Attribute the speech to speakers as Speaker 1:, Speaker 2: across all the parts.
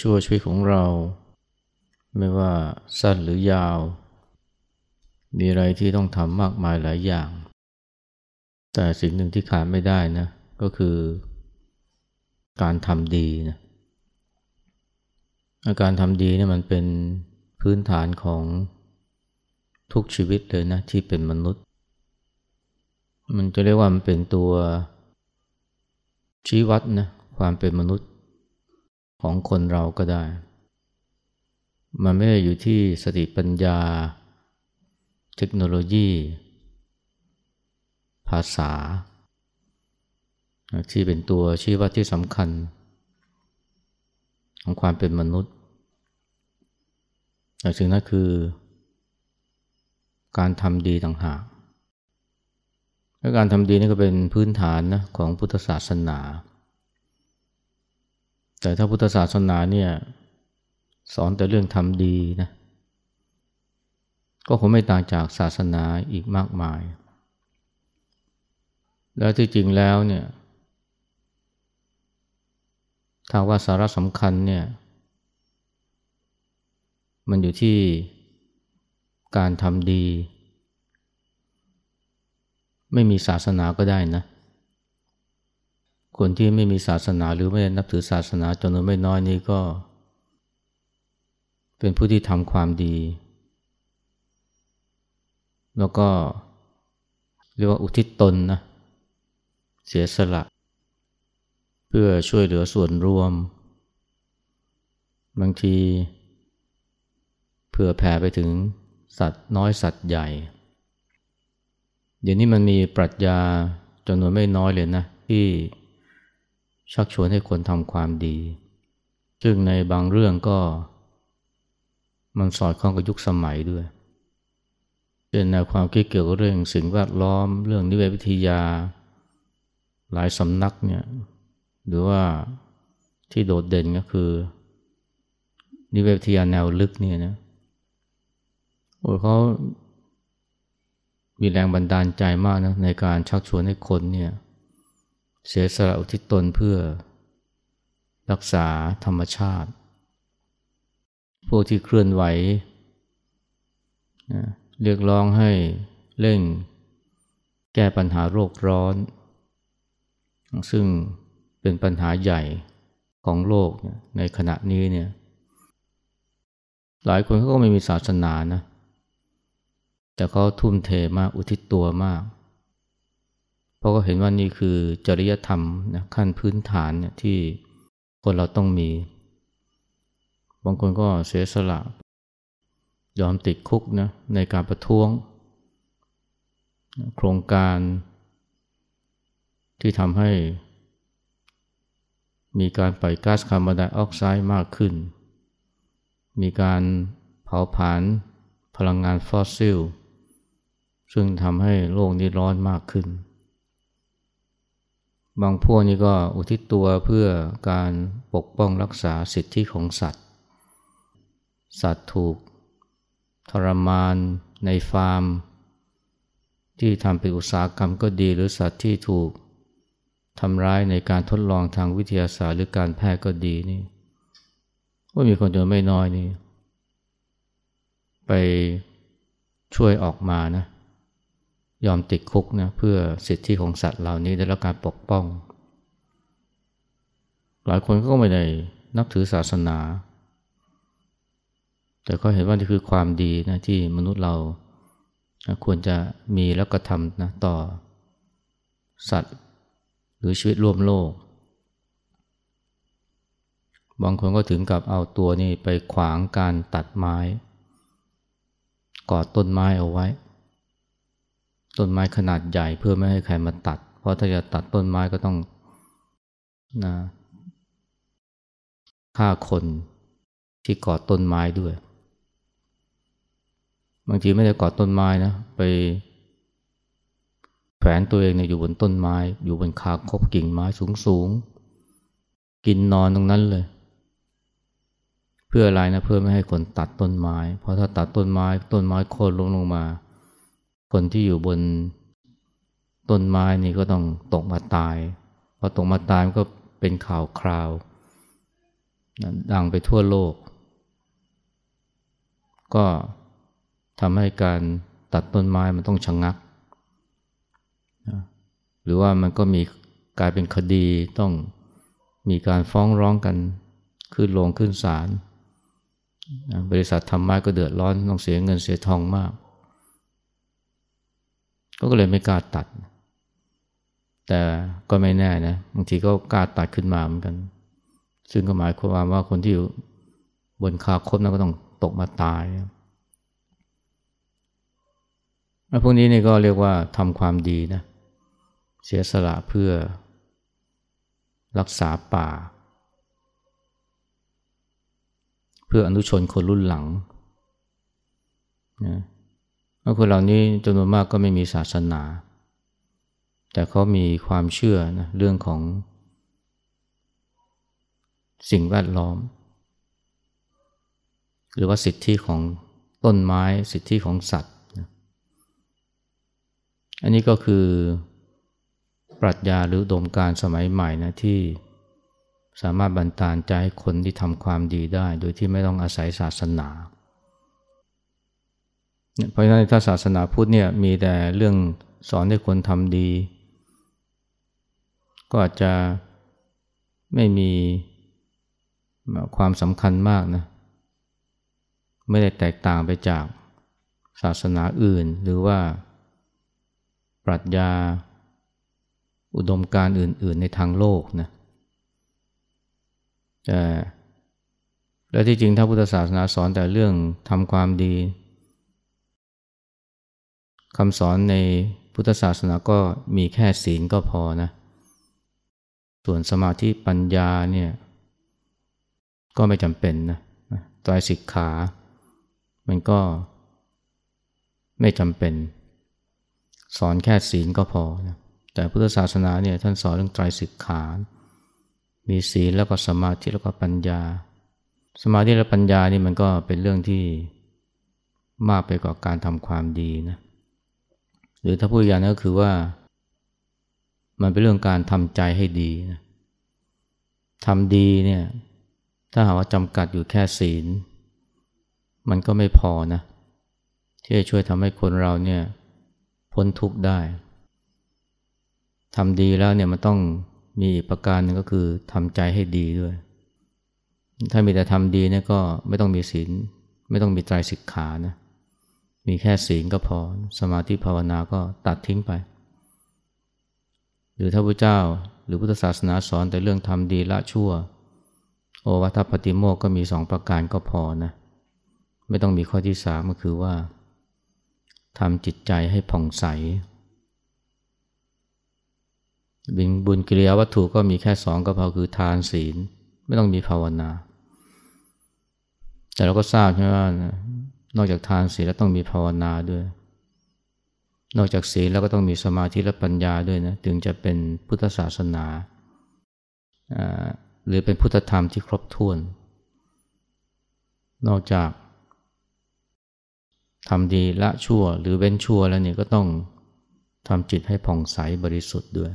Speaker 1: ชั่วชีวิตของเรา ไม่ว่าสั้นหรือยาว มีอะไรที่ต้องทำมากมายหลายอย่าง แต่สิ่งหนึ่งที่ขาดไม่ได้นะ ก็คือการทำดีนะการทำดีเนี่ยมันเป็นพื้นฐานของทุกชีวิตเลยนะที่เป็นมนุษย์ มันจะเรียกว่ามันเป็นตัวชี้วัดนะความเป็นมนุษย์ ของคนเราก็ได้ มันไม่ได้อยู่ที่สติปัญญา เทคโนโลยี ภาษา ที่เป็นตัวชี้วัดที่สำคัญ ของความเป็นมนุษย์แต่สิ่งนั้นคือ การทำดีต่างหากและการทำดีนี่ก็เป็นพื้นฐานนะของพุทธศาสนา แต่ถ้าพุทธศาสนาเนี่ยสอนแต่เรื่องทำดีนะก็คงไม่ต่างจากศาสนาอีกมากมาย แล้วที่จริงแล้วเนี่ยถ้าว่าสาระสำคัญเนี่ยมันอยู่ที่การทำดี ไม่มีศาสนาก็ได้นะ คนที่ไม่มีศาสนาหรือไม่นับถือศาสนาจำนวนไม่น้อยนี้ก็ เป็นผู้ที่ทำความดี แล้วก็เรียกว่าอุทิศตนนะเสียสละ เพื่อช่วยเหลือส่วนรวม บางทีเผื่อแผ่ไปถึงสัตว์น้อยสัตว์ใหญ่ เดี๋ยวนี้มันมีปรัชญาจำนวนไม่น้อยเลยนะที่ ชักชวนให้คนทำความดี ซึ่งในบางเรื่องก็ มันสอดคล้องกับยุคสมัยด้วยเช่นแนวความคิดเกี่ยวกับเรื่องสิ่งแวดล้อม เรื่องนิเวศวิทยา หลายสำนักเนี่ยหรือว่าที่โดดเด่นก็คือ นิเวศวิทยาแนวลึกเนี่ยนะโอ้เขามีแรงบันดาลใจมากนะในการชักชวนให้คนเนี่ย เสียสละอุทิศตนเพื่อรักษาธรรมชาติ พวกที่เคลื่อนไหวนะเรียกร้องให้เร่งแก้ปัญหาโรคร้อน ซึ่งเป็นปัญหาใหญ่ของโลกในขณะนี้เนี่ยหลายคนเขาก็ไม่มีศาสนานะ แต่เขาทุ่มเทมากอุทิศตัวมาก เพราะก็เห็นว่านี่คือจริยธรรมนะขั้นพื้นฐานเนี่ยที่คนเราต้องมี บางคนก็เสียสละ ยอมติดคุกนะในการประท้วง โครงการที่ทำให้มีการปล่อยก๊าซคาร์บอนไดออกไซด์มากขึ้น มีการเผาผลาญพลังงานฟอสซิล ซึ่งทำให้โลกนี้ร้อนมากขึ้น บางพวกนี้ก็อุทิศตัวเพื่อการปกป้องรักษาสิทธิของสัตว์ สัตว์ถูกทรมานในฟาร์ม ที่ทำเป็นอุตสาหกรรมก็ดี หรือสัตว์ที่ถูกทำร้ายในการทดลองทางวิทยาศาสตร์หรือการแพทย์ก็ดีนี่ว่ามีคนจำนวนไม่น้อยนี่ ไปช่วยออกมานะ ยอมติดคุกนะเพื่อสิทธิของสัตว์เหล่านี้ได้รับการปกป้อง หลายคนก็ไม่ได้นับถือศาสนา แต่ก็เห็นว่านี่คือความดีนะที่มนุษย์เราควรจะมีแล้วก็ทำนะต่อ สัตว์หรือชีวิตร่วมโลก บางคนก็ถึงกับเอาตัวนี่ไปขวางการตัดไม้ กอดต้นไม้เอาไว้ ต้นไม้ขนาดใหญ่เพื่อไม่ให้ใครมาตัด เพราะถ้าจะตัดต้นไม้ก็ต้องนะฆ่าคนที่กอดต้นไม้ด้วย บางทีไม่ได้กอดต้นไม้นะ ไปแผนตัวเองเนี่ยอยู่บนต้นไม้ อยู่บนคาคบกิ่งไม้สูงสูงกินนอนตรงนั้นเลย เพื่ออะไรนะเพื่อไม่ให้คนตัดต้นไม้ เพราะถ้าตัดต้นไม้ ต้นไม้โค่นลงลงมา คนที่อยู่บนต้นไม้นี่ก็ต้องตกมาตายพอตกมาตายก็เป็นข่าวคราว ดังไปทั่วโลก ก็ทำให้การตัดต้นไม้มันต้องชะงงัก หรือว่ามันก็มีกลายเป็นคดีต้องมีการฟ้องร้องกันขึ้นลงขึ้นศาลบริษัททำไม้ก็เดือดร้อนต้องเสียเงินเสียทองมาก ก็เลยไม่กล้าตัด แต่ก็ไม่แน่นะบางทีก็กล้าตัดขึ้นมาเหมือนกัน ซึ่งก็หมายความว่าคนที่อยู่บนคาคบนั้นก็ต้องตกมาตายพวกนี้นี่ก็เรียกว่าทำความดีนะ เสียสละเพื่อรักษาป่า เพื่ออนุชนคนรุ่นหลังนะ คนเหล่านี้จำนวนมากก็ไม่มีศาสนา แต่เขามีความเชื่อนะเรื่องของ สิ่งแวดล้อม หรือว่าสิทธิของต้นไม้สิทธิของสัตว์ อันนี้ก็คือปรัชญาหรือดมการสมัยใหม่นะที่สามารถบันตาลใจคนที่ทำความดีได้ โดยที่ไม่ต้องอาศัยศาสนา เพราะฉะนั้นถ้าศาสนาพุทธเนี่ยมีแต่เรื่องสอนให้คนทำดี ก็อาจจะไม่มีความสำคัญมากนะไม่ได้แตกต่างไปจากศาสนาอื่น หรือว่า ปรัชญาอุดมการอื่น ๆ ในทางโลกนะแต่และที่จริงถ้าพุทธศาสนาสอนแต่เรื่องทำความดี คำสอนในพุทธศาสนาก็มีแค่ศีลก็พอนะ ส่วนสมาธิปัญญาเนี่ยก็ไม่จำเป็นนะตรายสิกขา มันก็ไม่จำเป็น สอนแค่ศีลก็พอนะแต่พุทธศาสนาเนี่ยท่านสอนเรื่องไตรสิกขา มีศีลแล้วก็สมาธิแล้วก็ปัญญา สมาธิและปัญญานี่มันก็เป็นเรื่องที่มากไปกว่าการทำความดีนะ หรือถ้าพูดอย่างนั้นก็คือว่า มันเป็นเรื่องการทำใจให้ดีนะทำดีเนี่ย ถ้าหาว่าจำกัดอยู่แค่ศีล มันก็ไม่พอนะ ที่จะช่วยทำให้คนเราเนี่ย พ้นทุกข์ได้ทำดีแล้วเนี่ยมันต้องมีประการหนึ่งก็คือทำใจให้ดีด้วย ถ้ามีแต่ทำดีเนี่ยก็ไม่ต้องมีศีล ไม่ต้องมีใจสิกขานะ มีแค่ศีลก็พอ สมาธิภาวนาก็ตัดทิ้งไป หรือถ้าพระเจ้าหรือพุทธศาสนาสอนแต่เรื่องทำดีละชั่ว โอวัตปฏิโมกก็มีสองประการก็พอนะ ไม่ต้องมีข้อที่สามก็คือว่าทำจิตใจให้ผ่องใส บินบุญกิริยาวัตถุก็มีแค่สองก็พอคือทานศีล ไม่ต้องมีภาวนา แต่เราก็ทราบใช่ไหมว่า นอกจากทานศีลแล้วต้องมีภาวนาด้วย นอกจากศีลแล้วก็ต้องมีสมาธิและปัญญาด้วยนะถึงจะเป็นพุทธศาสนา หรือเป็นพุทธธรรมที่ครบถ้วน นอกจากทำดีละชั่วหรือเว้นชั่วแล้วเนี่ยก็ต้องทำจิตให้ผ่องใสบริสุทธิ์ด้วย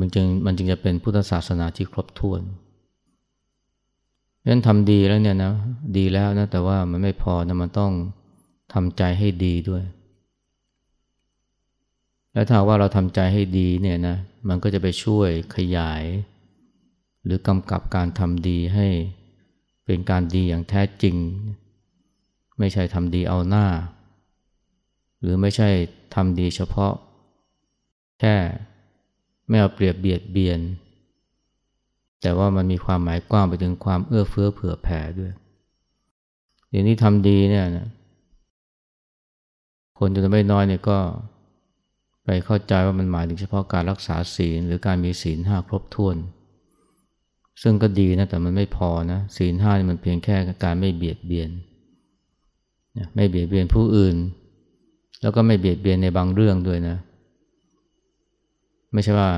Speaker 1: มันจึงมันจึงจะเป็นพุทธศาสนาที่ครบถ้วน ฉะนั้นทำดีแล้วเนี่ยนะดีแล้วนะแต่ว่ามันไม่พอนะมันต้องทำใจให้ดีด้วย แล้วถ้าว่าเราทำใจให้ดีเนี่ยนะมันก็จะไปช่วยขยาย หรือกำกับการทำดีให้เป็นการดีอย่างแท้จริง ไม่ใช่ทำดีเอาหน้า หรือไม่ใช่ทำดีเฉพาะ แค่ไม่เอาเปรียบเบียดเบียน แต่ว่ามันมีความหมายกว้างไปถึงความเอื้อเฟื้อเผื่อแผ่ด้วยเดี๋ยวนี้ทำดีเนี่ยนะคนจะไม่น้อยเนี่ยก็ไปเข้าใจว่ามันหมายถึงเฉพาะการรักษาศีลหรือการมีศีลห้าครบถ้วน ซึ่งก็ดีนะแต่มันไม่พอนะศีลห้านี่มันเพียงแค่การไม่เบียดเบียนไม่เบียดเบียนผู้อื่น แล้วก็ไม่เบียดเบียนในบางเรื่องด้วยนะ ไม่ใช่ว่า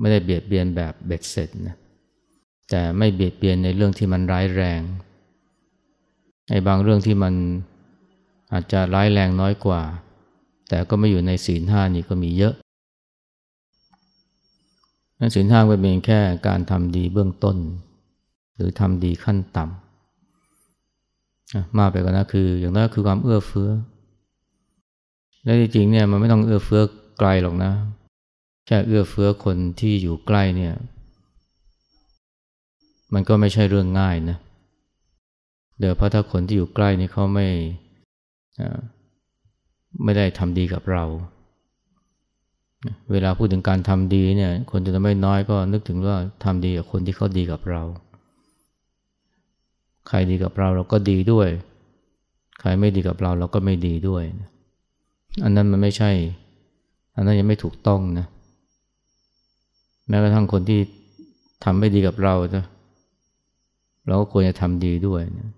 Speaker 1: ไม่ได้เบียดเบียนแบบเบ็ดเสร็จนะ แต่ไม่เบียดเบียนในเรื่องที่มันร้ายแรงในบางเรื่องที่มันอาจจะร้ายแรงน้อยกว่า แต่ก็ไม่อยู่ในศีลห้านี่ก็มีเยอะนั่นศีลห้าเป็นเพียงแค่การทำดีเบื้องต้น หรือทำดีขั้นต่ำมากไปกว่านั้นคือ อย่างนั้นคือความเอื้อเฟื้อ และจริงๆเนี่ยมันไม่ต้องเอื้อเฟื้อไกลหรอกนะแค่เอื้อเฟื้อคนที่อยู่ใกล้เนี่ย มันก็ไม่ใช่เรื่องง่ายนะเดี๋ยวเพราะถ้าคนที่อยู่ใกล้นี่เขาไม่ไม่ได้ทำดีกับเรา เวลาพูดถึงการทำดีเนี่ย คนจะไม่น้อยก็นึกถึงว่าทำดีกับคนที่เขาดีกับเรา ใครดีกับเราเราก็ดีด้วย ใครไม่ดีกับเราเราก็ไม่ดีด้วย อันนั้นมันไม่ใช่ อันนั้นยังไม่ถูกต้องนะ แม้กระทั่งคนที่ทำไม่ดีกับเรานะ เราก็ควรจะทำดีด้วยนะ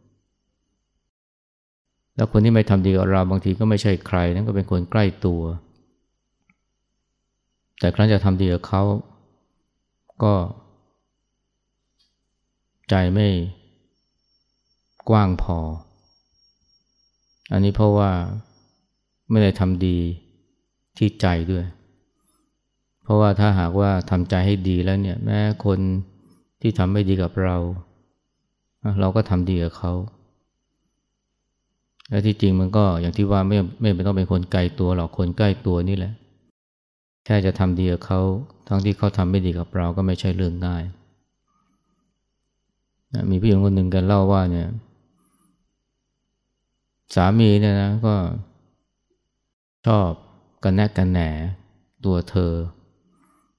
Speaker 1: แล้วคนที่ไม่ทำดีกับเราบางทีก็ไม่ใช่ใครนั่นก็เป็นคนใกล้ตัว แต่ครั้นจะทำดีกับเขาก็ ใจไม่กว้างพอ อันนี้เพราะว่าไม่ได้ทำดีที่ใจด้วย เพราะว่าถ้าหากว่าทำใจให้ดีแล้วเนี่ย แม้คนที่ทำไม่ดีกับเรา เราก็ทำดีกับเขาและที่จริงมันก็อย่างที่ว่าไม่ไม่ต้องเป็นคนไกลตัวหรอกคนใกล้ตัวนี่แหละ แค่จะทำดีกับเขาทั้งที่เขาทำไม่ดีกับเราก็ไม่ใช่เรื่องง่ายมีผู้หญิงคนหนึ่งกันเล่าว่าเนี่ย สามีเนี่ยนะก็ชอบกันแนกกันแหนตัวเธอ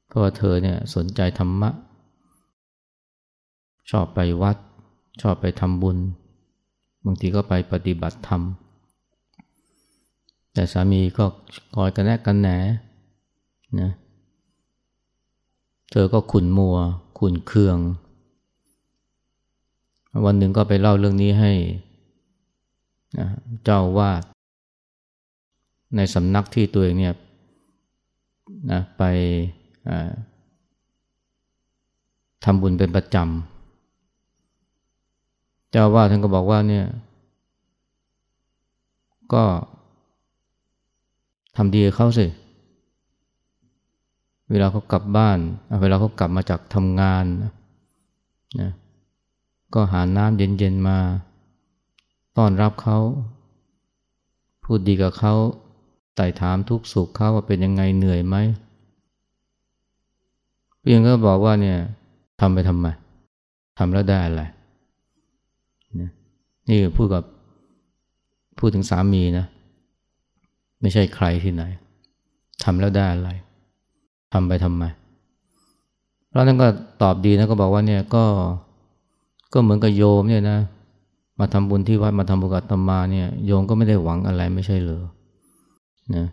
Speaker 1: เพราะว่าเธอเนี่ยสนใจธรรมะ ชอบไปวัด ชอบไปทำบุญ บางทีก็ไปปฏิบัติธรรม แต่สามีก็คอยกันแนกกันแหนนะเธอก็ขุนมัว ขุนเคือง วันหนึ่งก็ไปเล่าเรื่องนี้ให้นะเจ้าวาดในสำนักที่ตัวเองเนี่ยนะไปทำบุญเป็นประจำ จ้าว่าท่านก็บอกว่าเนี่ย ก็ทำดีเขาสิ เวลาเขากลับบ้าน เวลาเขากลับมาจากทำงานนะก็หาน้ำเย็นๆมาต้อนรับเขา พูดดีกับเขาไต่ถามทุกสุขเขาว่าเป็นยังไงเหนื่อยไหมเพียงก็บอกว่าเนี่ยทำไปทำไมทำแล้วได้อะไร นี่พูดกับพูดถึงสามีนะ ไม่ใช่ใครที่ไหนทำแล้วได้อะไรทำไปทำไมแล้วนั่นก็ตอบดีนะก็บอกว่าเนี่ยก็ก็เหมือนกับโยมเนี่ยนะ มาทำบุญที่วัดมาทำบุญกับตมาเนี่ยโยมก็ไม่ได้หวังอะไรไม่ใช่เหรอนะ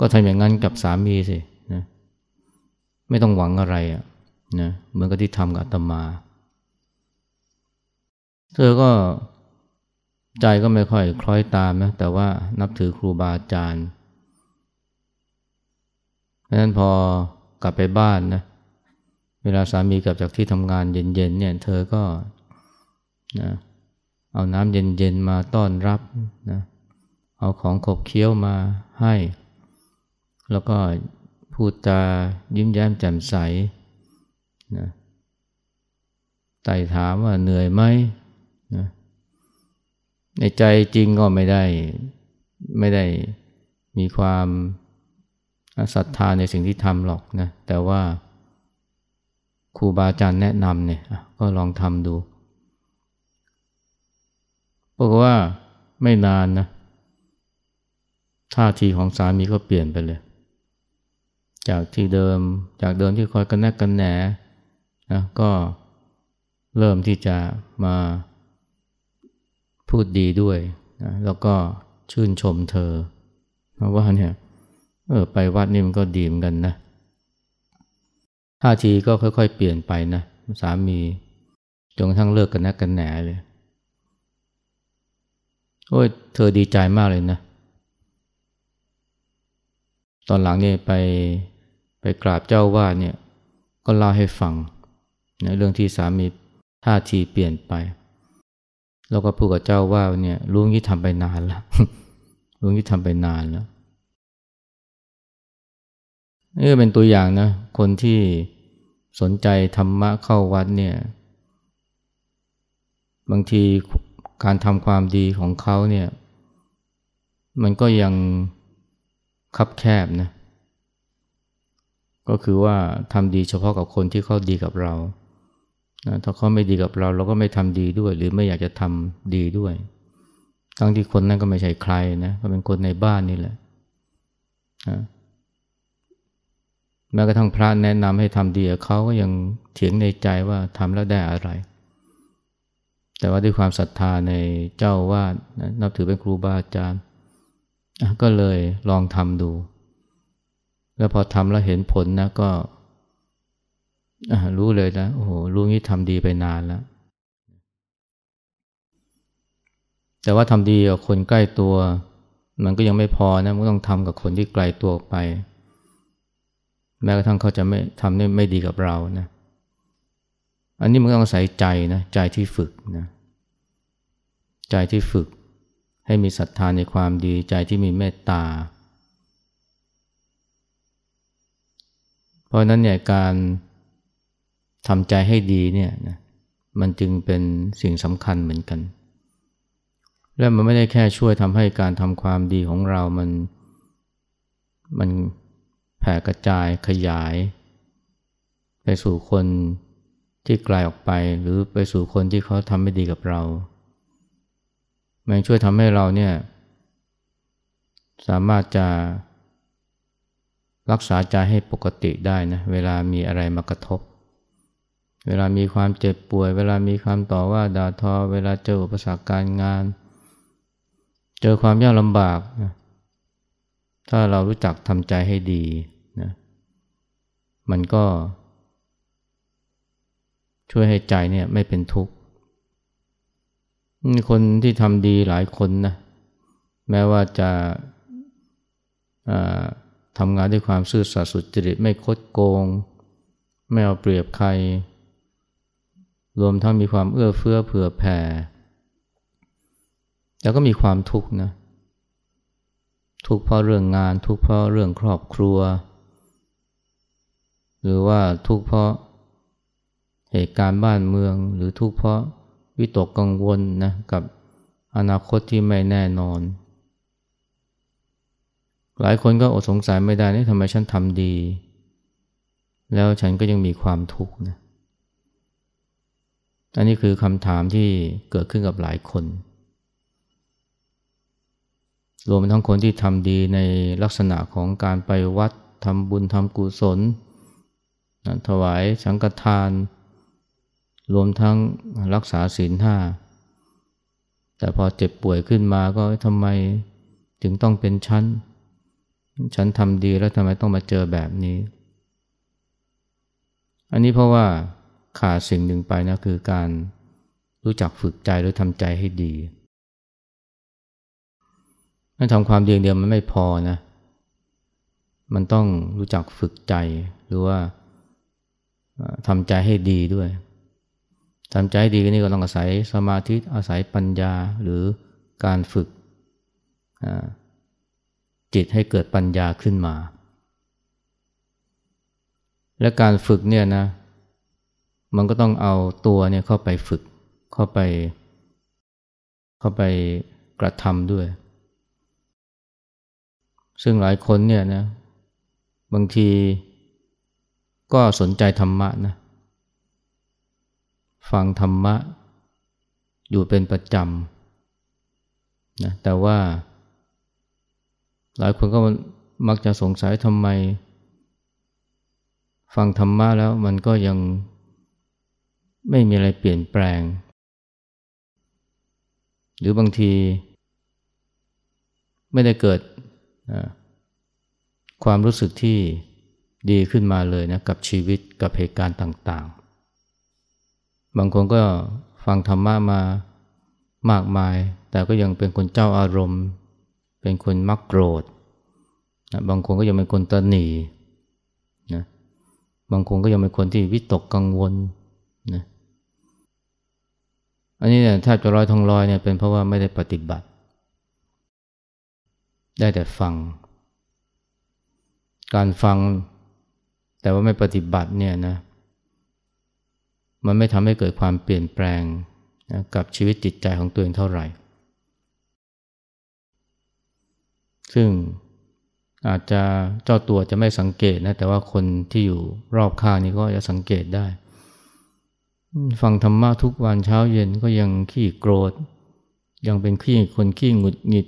Speaker 1: ก็ทำอย่างนั้นกับสามีสินะไม่ต้องหวังอะไรอะ่ะนะเหมือนกับที่ทำกับตมา เธอก็ใจก็ไม่ค่อยคล้อยตามนะ แต่ว่านับถือครูบาอาจารย์เพราะนั้นพอกลับไปบ้านนะ เวลาสามีกลับจากที่ทำงานเย็นๆเนี่ย เธอก็นะเอาน้ำเย็นๆมาต้อนรับนะเอาของขบเคี้ยวมาให้ แล้วก็พูดจายิ้มแย้มแจ่มใสนะไต่ถามว่าเหนื่อยไหม ในใจจริงก็ไม่ได้ไม่ได้มีความศรัทธาในสิ่งที่ทำหรอกนะ แต่ว่าครูบาอาจารย์แนะนำเนี่ยก็ลองทำดูบอกว่าไม่นานนะท่าทีของสามีก็เปลี่ยนไปเลย จากที่เดิมจากเดิมที่คอยกันแนกกันแหนนะก็เริ่มที่จะมา พูดดีด้วยนะแล้วก็ชื่นชมเธอเพราะว่าเนี่ยเออไปวัดนี่มันก็ดีเหมือนกันนะท่าทีก็ค่อยๆ เปลี่ยนไปนะสามีจนกระทั่งเลิกกันนักกันแหนเลยโอ้ยเธอดีใจมากเลยนะ ตอนหลังเนี่ยไปไปกราบเจ้าว่าเนี่ยก็เล่าให้ฟังนะเรื่องที่สามีท่าทีเปลี่ยนไป แล้วก็พูดกับเจ้าว่าเนี่ยลุงที่ทำไปนานแล้วลุงที่ทำไปนานแล้วนี่เป็นตัวอย่างนะ คนที่สนใจธรรมะเข้าวัดเนี่ย บางทีการทำความดีของเขาเนี่ย มันก็ยังคับแคบนะ ก็คือว่าทำดีเฉพาะกับคนที่เขาดีกับเรา นะถ้าเขาไม่ดีกับเรา เราก็ไม่ทำดีด้วย หรือไม่อยากจะทำดีด้วย ทั้งที่คนนั้นก็ไม่ใช่ใครนะก็เป็นคนในบ้านนี่แหละนะแม้กระทั่งพระแนะนำให้ทำดีเขาก็ยังเถียงในใจว่าทำแล้วได้อะไร แต่ว่าด้วยความศรัทธาในเจ้าวาดนับถือเป็นครูบาอาจารย์ ก็เลยลองทำดู แล้วพอทำแล้วเห็นผลนะก็ รู้เลยนะโอ้โหรู้งี้ทำดีไปนานแล้ว แต่ว่าทำดีกับคนใกล้ตัว มันก็ยังไม่พอนะมันต้องทำกับคนที่ไกลตัวไป แม้กระทั่งเขาจะไม่ทำไม่ดีกับเรานะอันนี้มันต้องอาศัยใจนะใจที่ฝึกนะใจที่ฝึกให้มีศรัทธาในความดีใจที่มีเมตตา เพราะนั้นเนี่ยการ ทำใจให้ดีเนี่ยนะมันจึงเป็นสิ่งสำคัญเหมือนกัน และมันไม่ได้แค่ช่วยทำให้การทำความดีของเรามันมันแผ่กระจายขยาย ไปสู่คนที่ไกลออกไป หรือไปสู่คนที่เขาทำไม่ดีกับเรา มันช่วยทำให้เราเนี่ยสามารถจะรักษาใจให้ปกติได้นะเวลามีอะไรมากระทบ เวลามีความเจ็บป่วย เวลามีคำต่อว่าด่าทอ เวลาเจออุปสรรคการงาน เจอความยากลำบากนะถ้าเรารู้จักทำใจให้ดีนะมันก็ ช่วยให้ใจเนี่ยไม่เป็นทุกข์ คนที่ทำดีหลายคนนะแม้ว่าจะทำงานด้วยความซื่อสัตย์สุจริตไม่คดโกง ไม่เอาเปรียบใคร รวมทั้งมีความเอื้อเฟื้อเผื่อแผ่ แล้วก็มีความทุกข์นะ ทุกข์เพราะเรื่องงาน ทุกข์เพราะเรื่องครอบครัว หรือว่าทุกข์เพราะเหตุการณ์บ้านเมือง หรือทุกข์เพราะวิตกกังวลนะกับอนาคตที่ไม่แน่นอน หลายคนก็อดสงสัยไม่ได้นี่ทำไมฉันทำดี แล้วฉันก็ยังมีความทุกข์นะ อันนี้คือคำถามที่เกิดขึ้นกับหลายคน รวมทั้งคนที่ทำดีในลักษณะของการไปวัดทำบุญทำกุศลถวายสังฆทาน รวมทั้งรักษาศีลห้าแต่พอเจ็บป่วยขึ้นมาก็ทำไมถึงต้องเป็นชั้น ฉันทำดีแล้วทำไมต้องมาเจอแบบนี้ อันนี้เพราะว่า ขาดสิ่งหนึ่งไปนะคือการรู้จักฝึกใจหรือทำใจให้ดีถ้าทำความดีเดียวมันไม่พอนะ มันต้องรู้จักฝึกใจหรือว่าทำใจให้ดีด้วยทำใจให้ดีนี่ก็ต้องอาศัยสมาธิอาศัยปัญญาหรือการฝึกจิตให้เกิดปัญญาขึ้นมา และการฝึกเนี่ยนะ มันก็ต้องเอาตัวเนี่ยเข้าไปฝึก เข้าไป เข้าไปกระทำด้วย ซึ่งหลายคนเนี่ยนะ บางทีก็สนใจธรรมะนะ ฟังธรรมะ อยู่เป็นประจำนะ แต่ว่า หลายคนก็มักจะสงสัยทำไม ฟังธรรมะแล้วมันก็ยัง ไม่มีอะไรเปลี่ยนแปลง หรือบางที ไม่ได้เกิดความรู้สึกที่ดีขึ้นมาเลยนะกับชีวิตกับเหตุการณ์ต่าง ๆ บางคนก็ฟังธรรมะมามากมาย แต่ก็ยังเป็นคนเจ้าอารมณ์ เป็นคนมักโกรธนะบางคนก็ยังเป็นคนตนีนะบางคนก็ยังเป็นคนที่วิตกกังวลนะ นนี้เนี่ยแทบจะร้อยทองร้อยเนี่ยเป็นเพราะว่าไม่ได้ปฏิบัติ ได้แต่ฟัง การฟังแต่ว่าไม่ปฏิบัติเนี่ยนะมันไม่ทำให้เกิดความเปลี่ยนแปลงนะกับชีวิตจิตใจของตัวเองเท่าไหร่ ซึ่งอาจจะเจ้าตัวจะไม่สังเกตนะแต่ว่าคนที่อยู่รอบข้างนี้ก็จะสังเกตได้ ฟังธรรมะทุกวันเช้าเย็นก็ยังขี้โกรธ ยังเป็นขี้คนขี้หงุดหงิด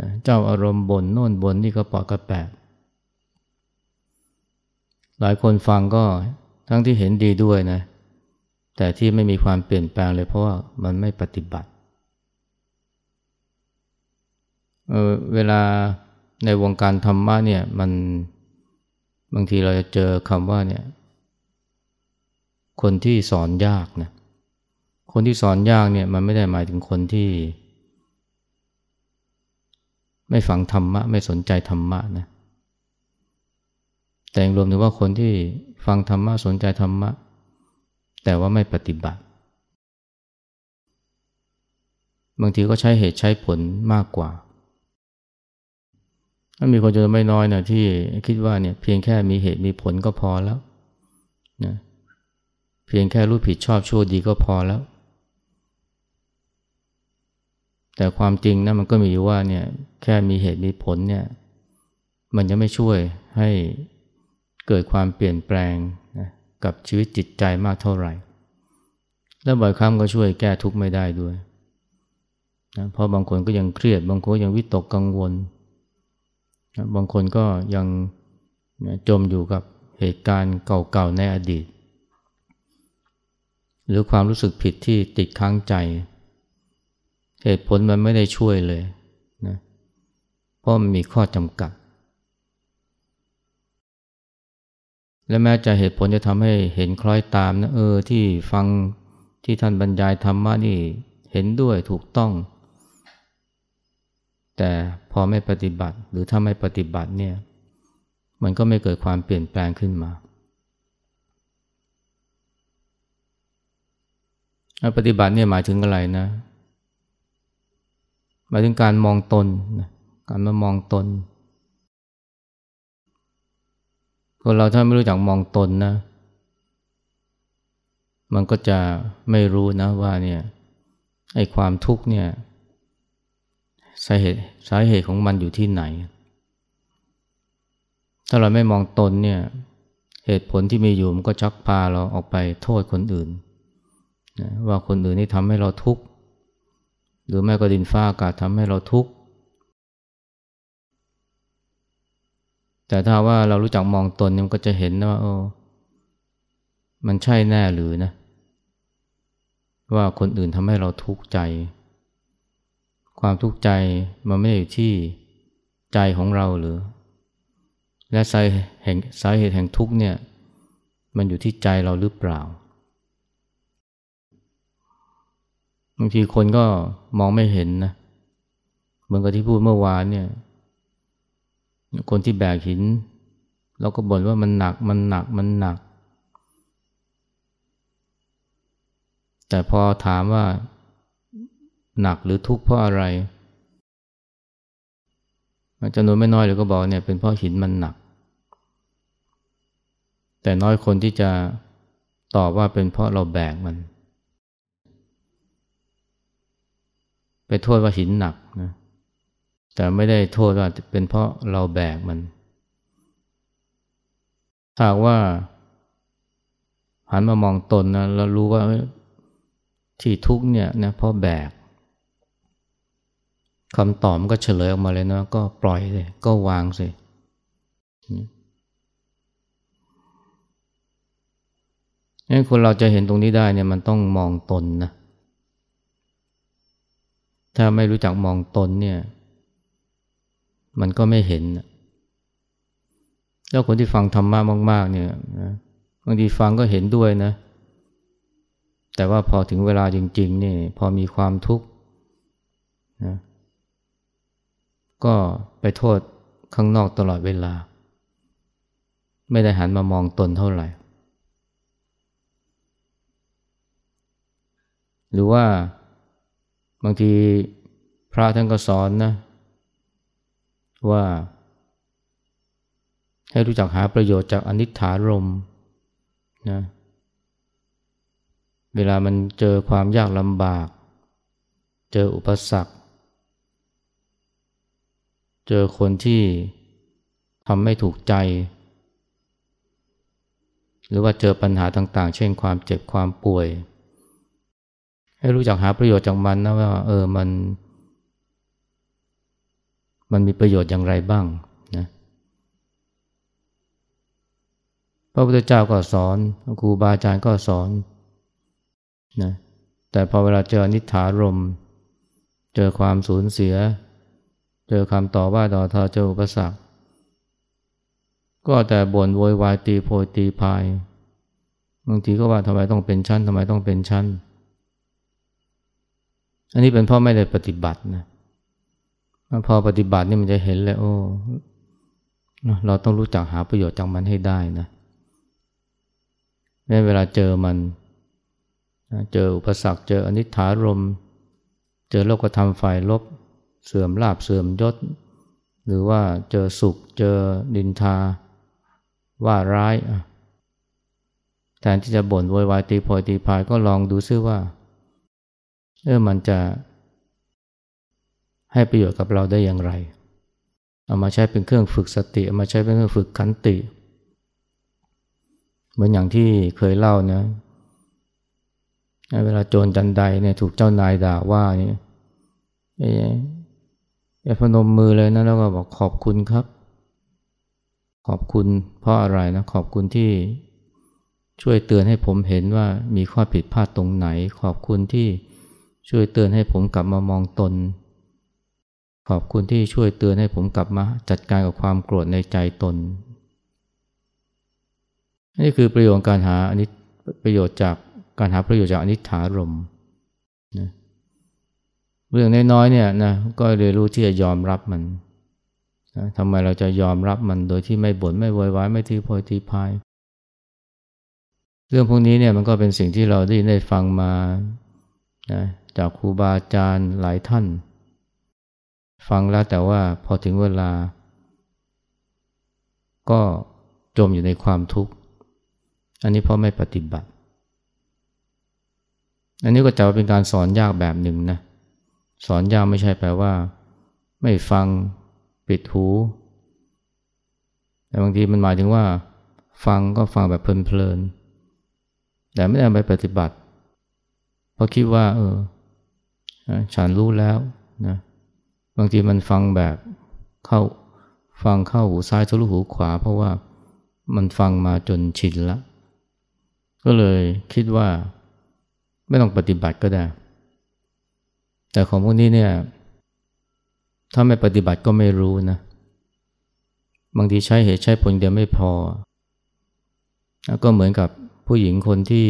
Speaker 1: นะเจ้าอารมณ์บนโน่นบนนี่ก็ปอดกระแปะหลายคนฟังก็ทั้งที่เห็นดีด้วยนะ แต่ที่ไม่มีความเปลี่ยนแปลงเลยเพราะว่ามันไม่ปฏิบัติเเวลาในวงการธรรมะเนี่ยมันบางทีเราจะเจอคำว่าเนี่ย คนที่สอนยากนะคนที่สอนยากเนี่ยมันไม่ได้หมายถึงคนที่ ไม่ฟังธรรมะ ไม่สนใจธรรมะนะแต่รวมถึงว่าคนที่ฟังธรรมะสนใจธรรมะ แต่ว่าไม่ปฏิบัติ บางทีก็ใช้เหตุใช้ผลมากกว่าถ้ามีคนจำนวนไม่น้อยนะที่คิดว่าเนี่ยเพียงแค่มีเหตุมีผลก็พอแล้วนะ เพียงแค่รู้ผิดชอบชั่วดีก็พอแล้ว แต่ความจริงนะมันก็มีอยู่ว่าเนี่ยแค่มีเหตุมีผลเนี่ยมันจะไม่ช่วยให้เกิดความเปลี่ยนแปลงนะกับชีวิตจิตใจมากเท่าไหร่ และบ่อยครั้งก็ช่วยแก้ทุกข์ไม่ได้ด้วยนะเพราะบางคนก็ยังเครียด บางคนยังวิตกกังวลนะบางคนก็ยังนะจมอยู่กับเหตุการณ์เก่าๆในอดีต หรือความรู้สึกผิดที่ติดค้างใจ เหตุผลมันไม่ได้ช่วยเลยนะเพราะมันมีข้อจำกัด และแม้จะเหตุผลจะทำให้เห็นคล้อยตามนะเออที่ฟังที่ท่านบรรยายธรรมะนี่เห็นด้วยถูกต้อง แต่พอไม่ปฏิบัติหรือถ้าไม่ปฏิบัติเนี่ยมันก็ไม่เกิดความเปลี่ยนแปลงขึ้นมา ปฏิบัติเนี่ยหมายถึงอะไรนะ หมายถึงการมองตนการมามองตนคนเราถ้าไม่รู้จักมองตนนะ มันก็จะไม่รู้นะว่าเนี่ยไอ้ความทุกข์เนี่ยสาเหตุสาเหตุของมันอยู่ที่ไหน ถ้าเราไม่มองตนเนี่ย เหตุผลที่มีอยู่มันก็ชักพาเราออกไปโทษคนอื่น นะว่าคนอื่นนี่ทำให้เราทุกข์ หรือแม้ก็ดินฟ้าอากาศทำให้เราทุกข์ แต่ถ้าว่าเรารู้จักมองตนมันก็จะเห็นว่าโอ้มันใช่แน่หรือนะ ว่าคนอื่นทำให้เราทุกข์ใจ ความทุกข์ใจมันไม่ได้อยู่ที่ใจของเราหรือ และสาเหตุแห่งทุกข์เนี่ย มันอยู่ที่ใจเราหรือเปล่า บางทีคนก็มองไม่เห็นนะเหมือนกับที่พูดเมื่อวานเนี่ย คนที่แบกหินเราก็บ่นว่ามันหนักมันหนักมันหนัก แต่พอถามว่าหนักหรือทุกข์เพราะอะไรจำนวนไม่น้อยเลยก็บอกเนี่ยเป็นเพราะหินมันหนัก แต่น้อยคนที่จะตอบว่าเป็นเพราะเราแบกมัน ไปโทษว่าหินหนักนะแต่ไม่ได้โทษว่าเป็นเพราะเราแบกมันถ้าว่า หันมามองตนนะเรารู้ว่าที่ทุกเนี่ยนะเพราะแบกคำตอบมันก็เฉลยออกมาเลยนะก็ปล่อยเลยก็วางสิงั้นคนเราจะเห็นตรงนี้ได้เนี่ยมันต้องมองตนนะ ถ้าไม่รู้จักมองตนเนี่ย มันก็ไม่เห็น แล้วคนที่ฟังธรรมะมาก ๆ เนี่ยบางทีฟังก็เห็นด้วยนะ แต่ว่าพอถึงเวลาจริง ๆ นี่ พอมีความทุกข์นะก็ไปโทษข้างนอกตลอดเวลา ไม่ได้หันมามองตนเท่าไหร่ หรือว่า บางทีพระท่านก็สอนนะ ว่า ให้รู้จักหาประโยชน์จากอนิจฐารมนะเวลามันเจอความยากลำบาก เจออุปสรรค เจอคนที่ทำไม่ถูกใจ หรือว่าเจอปัญหาต่างๆ เช่นความเจ็บความป่วย ให้รู้จักหาประโยชน์จากมันนะว่าเออมัน มันมีประโยชน์อย่างไรบ้างนะพระพุทธเจ้าก็สอนครูบาอาจารย์ก็สอนนะแต่พอเวลาเจอนิถารม เจอความสูญเสีย เจอคำต่อว่าต่อทอเจออุปสรรคก็แต่บ่นโวยวายตีโพยตีพายบางทีก็ว่าทำไมต้องเป็นชั้นทำไมต้องเป็นชั้น อันนี้เป็นเพราะไม่ได้ปฏิบัตินะพอปฏิบัตินี่มันจะเห็นเลยโอ้เราต้องรู้จักหาประโยชน์จากมันให้ได้นะแม้เวลาเจอมัน เจออุปสรรค เจออนิถารม เจอโลกธรรมฝ่ายลบ เสื่อมลาบเสื่อมยศ หรือว่าเจอสุข เจอดินทา ว่าร้ายแทนที่จะบ่นโวยวายตีโพยตีพายก็ลองดูซิว่า เออมันจะให้ประโยชน์กับเราได้อย่างไร เอามาใช้เป็นเครื่องฝึกสติ เอามาใช้เป็นเครื่องฝึกขันติ เหมือนอย่างที่เคยเล่านะ เวลาโจรจันไดเนี่ยถูกเจ้านายด่าว่าเนี่ยอย่าพนมมือเลยนะแล้วก็บอกขอบคุณครับ ขอบคุณเพราะอะไรนะ ขอบคุณที่ช่วยเตือนให้ผมเห็นว่ามีข้อผิดพลาดตรงไหน ขอบคุณที่ ช่วยเตือนให้ผมกลับมามองตน ขอบคุณที่ช่วยเตือนให้ผมกลับมาจัดการกับความโกรธในใจตน นี่คือประโยชน์การหาอันนี้ประโยชน์จากการหาประโยชน์จากอนิจฐารมนะเรื่องน้อยๆเนี่ยนะก็เรียนรู้ที่จะยอมรับมันนะทำไมเราจะยอมรับมันโดยที่ไม่บน่นไม่โวยวายไม่ทีโพยทีพายเรื่องพวกนี้เนี่ยมันก็เป็นสิ่งที่เราได้ได้ฟังมานะ จากครูบาอาจารย์หลายท่าน ฟังแล้วแต่ว่าพอถึงเวลา ก็จมอยู่ในความทุกข์ อันนี้เพราะไม่ปฏิบัติ อันนี้ก็จะเป็นการสอนยากแบบหนึ่งนะ สอนยากไม่ใช่แปลว่า ไม่ฟังปิดหู แต่บางทีมันหมายถึงว่า ฟังก็ฟังแบบเพลินๆแต่ไม่ได้ไปปฏิบัติ เพราะคิดว่า เออ ฉันรู้แล้วนะบางทีมันฟังแบบเข้าฟังเข้าหูซ้ายทะลุหูขวา เพราะว่ามันฟังมาจนชินล้วก็เลยคิดว่าไม่ต้องปฏิบัติก็ได้ แต่ของพวกนี้เนี่ยถ้าไม่ปฏิบัติก็ไม่รู้นะ บางทีใช้เหตุใช้ผลเดียวไม่พอก็เหมือนกับผู้หญิงคนที่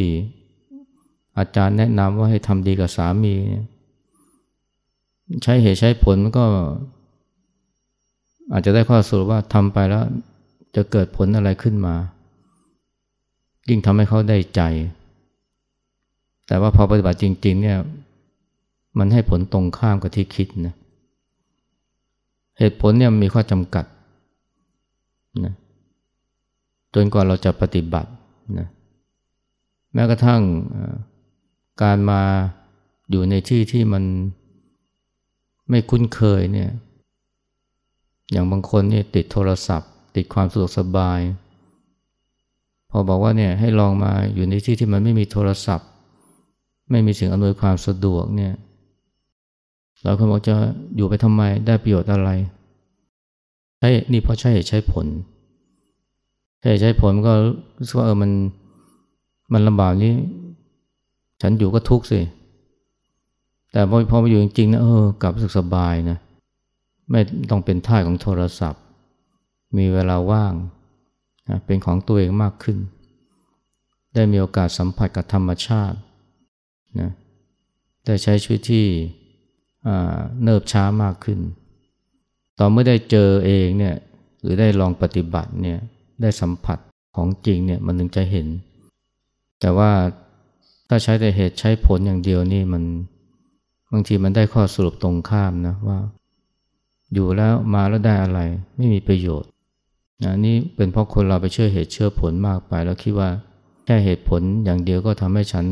Speaker 1: อาจารย์แนะนำว่าให้ทำดีกับสามี ใช้เหตุใช้ผลมันก็ อาจจะได้ข้อสรุปว่าทำไปแล้วจะเกิดผลอะไรขึ้นมา ยิ่งทำให้เขาได้ใจ แต่ว่าพอปฏิบัติจริง ๆ เนี่ย มันให้ผลตรงข้ามกับที่คิดนะเหตุผลเนี่ยมีข้อจำกัดนะจนกว่าเราจะปฏิบัตินะแม้กระทั่งการมาอยู่ในที่ที่มัน ไม่คุ้นเคยเนี่ยอย่างบางคนเนี่ยติดโทรศัพท์ ติดความสะดวกสบาย พอบอกว่าเนี่ยให้ลองมาอยู่ในที่ที่มันไม่มีโทรศัพท์ ไม่มีสิ่งอำนวยความสะดวกเนี่ยเราคนบอกจะอยู่ไปทำไมได้ประโยชน์อะไรใช่นี่เพราะใช่ใช้ผลใช่ใช้ผลก็รู้สึกว่าเออมันมันลำบากนี้ ฉันอยู่ก็ทุกข์สิ แต่พอพอมาอยู่จริงๆนะเออกลับรู้สึกสบายนะไม่ต้องเป็นท่าของโทรศัพท์ มีเวลาว่างนะเป็นของตัวเองมากขึ้น ได้มีโอกาสสัมผัสกับธรรมชาตินะได้ใช้ชีวิตที่เนิบช้ามากขึ้น ตอนเมื่อได้เจอเองเนี่ยหรือได้ลองปฏิบัติเนี่ยได้สัมผัสของจริงเนี่ยมันถึงจะเห็น แต่ว่าถ้าใช้แต่เหตุใช้ผลอย่างเดียวนี่มัน บางทีมันได้ข้อสรุปตรงข้ามนะว่า อยู่แล้วมาแล้วได้อะไร ไม่มีประโยชน์นะนี่เป็นเพราะคนเราไปเชื่อเหตุเชื่อผลมากไป แล้วคิดว่าแค่เหตุผลอย่างเดียวก็ทำให้ฉัน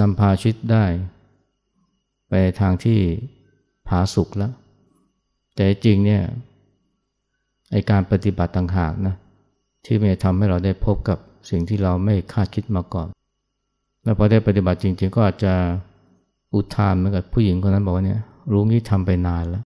Speaker 1: นำพาชีวิตได้ ไปทางที่ผาสุกแล้ว แต่จริงเนี่ยไอการปฏิบัติต่างหากนะที่มันทำให้เราได้พบกับสิ่งที่เราไม่คาดคิดมาก่อน แล้วพอได้ปฏิบัติจริง ๆ ก็อาจจะอุทานเหมือนกับผู้หญิงคนนั้นบอกว่าเนี่ยรู้งี้ทำไปนานแล้ว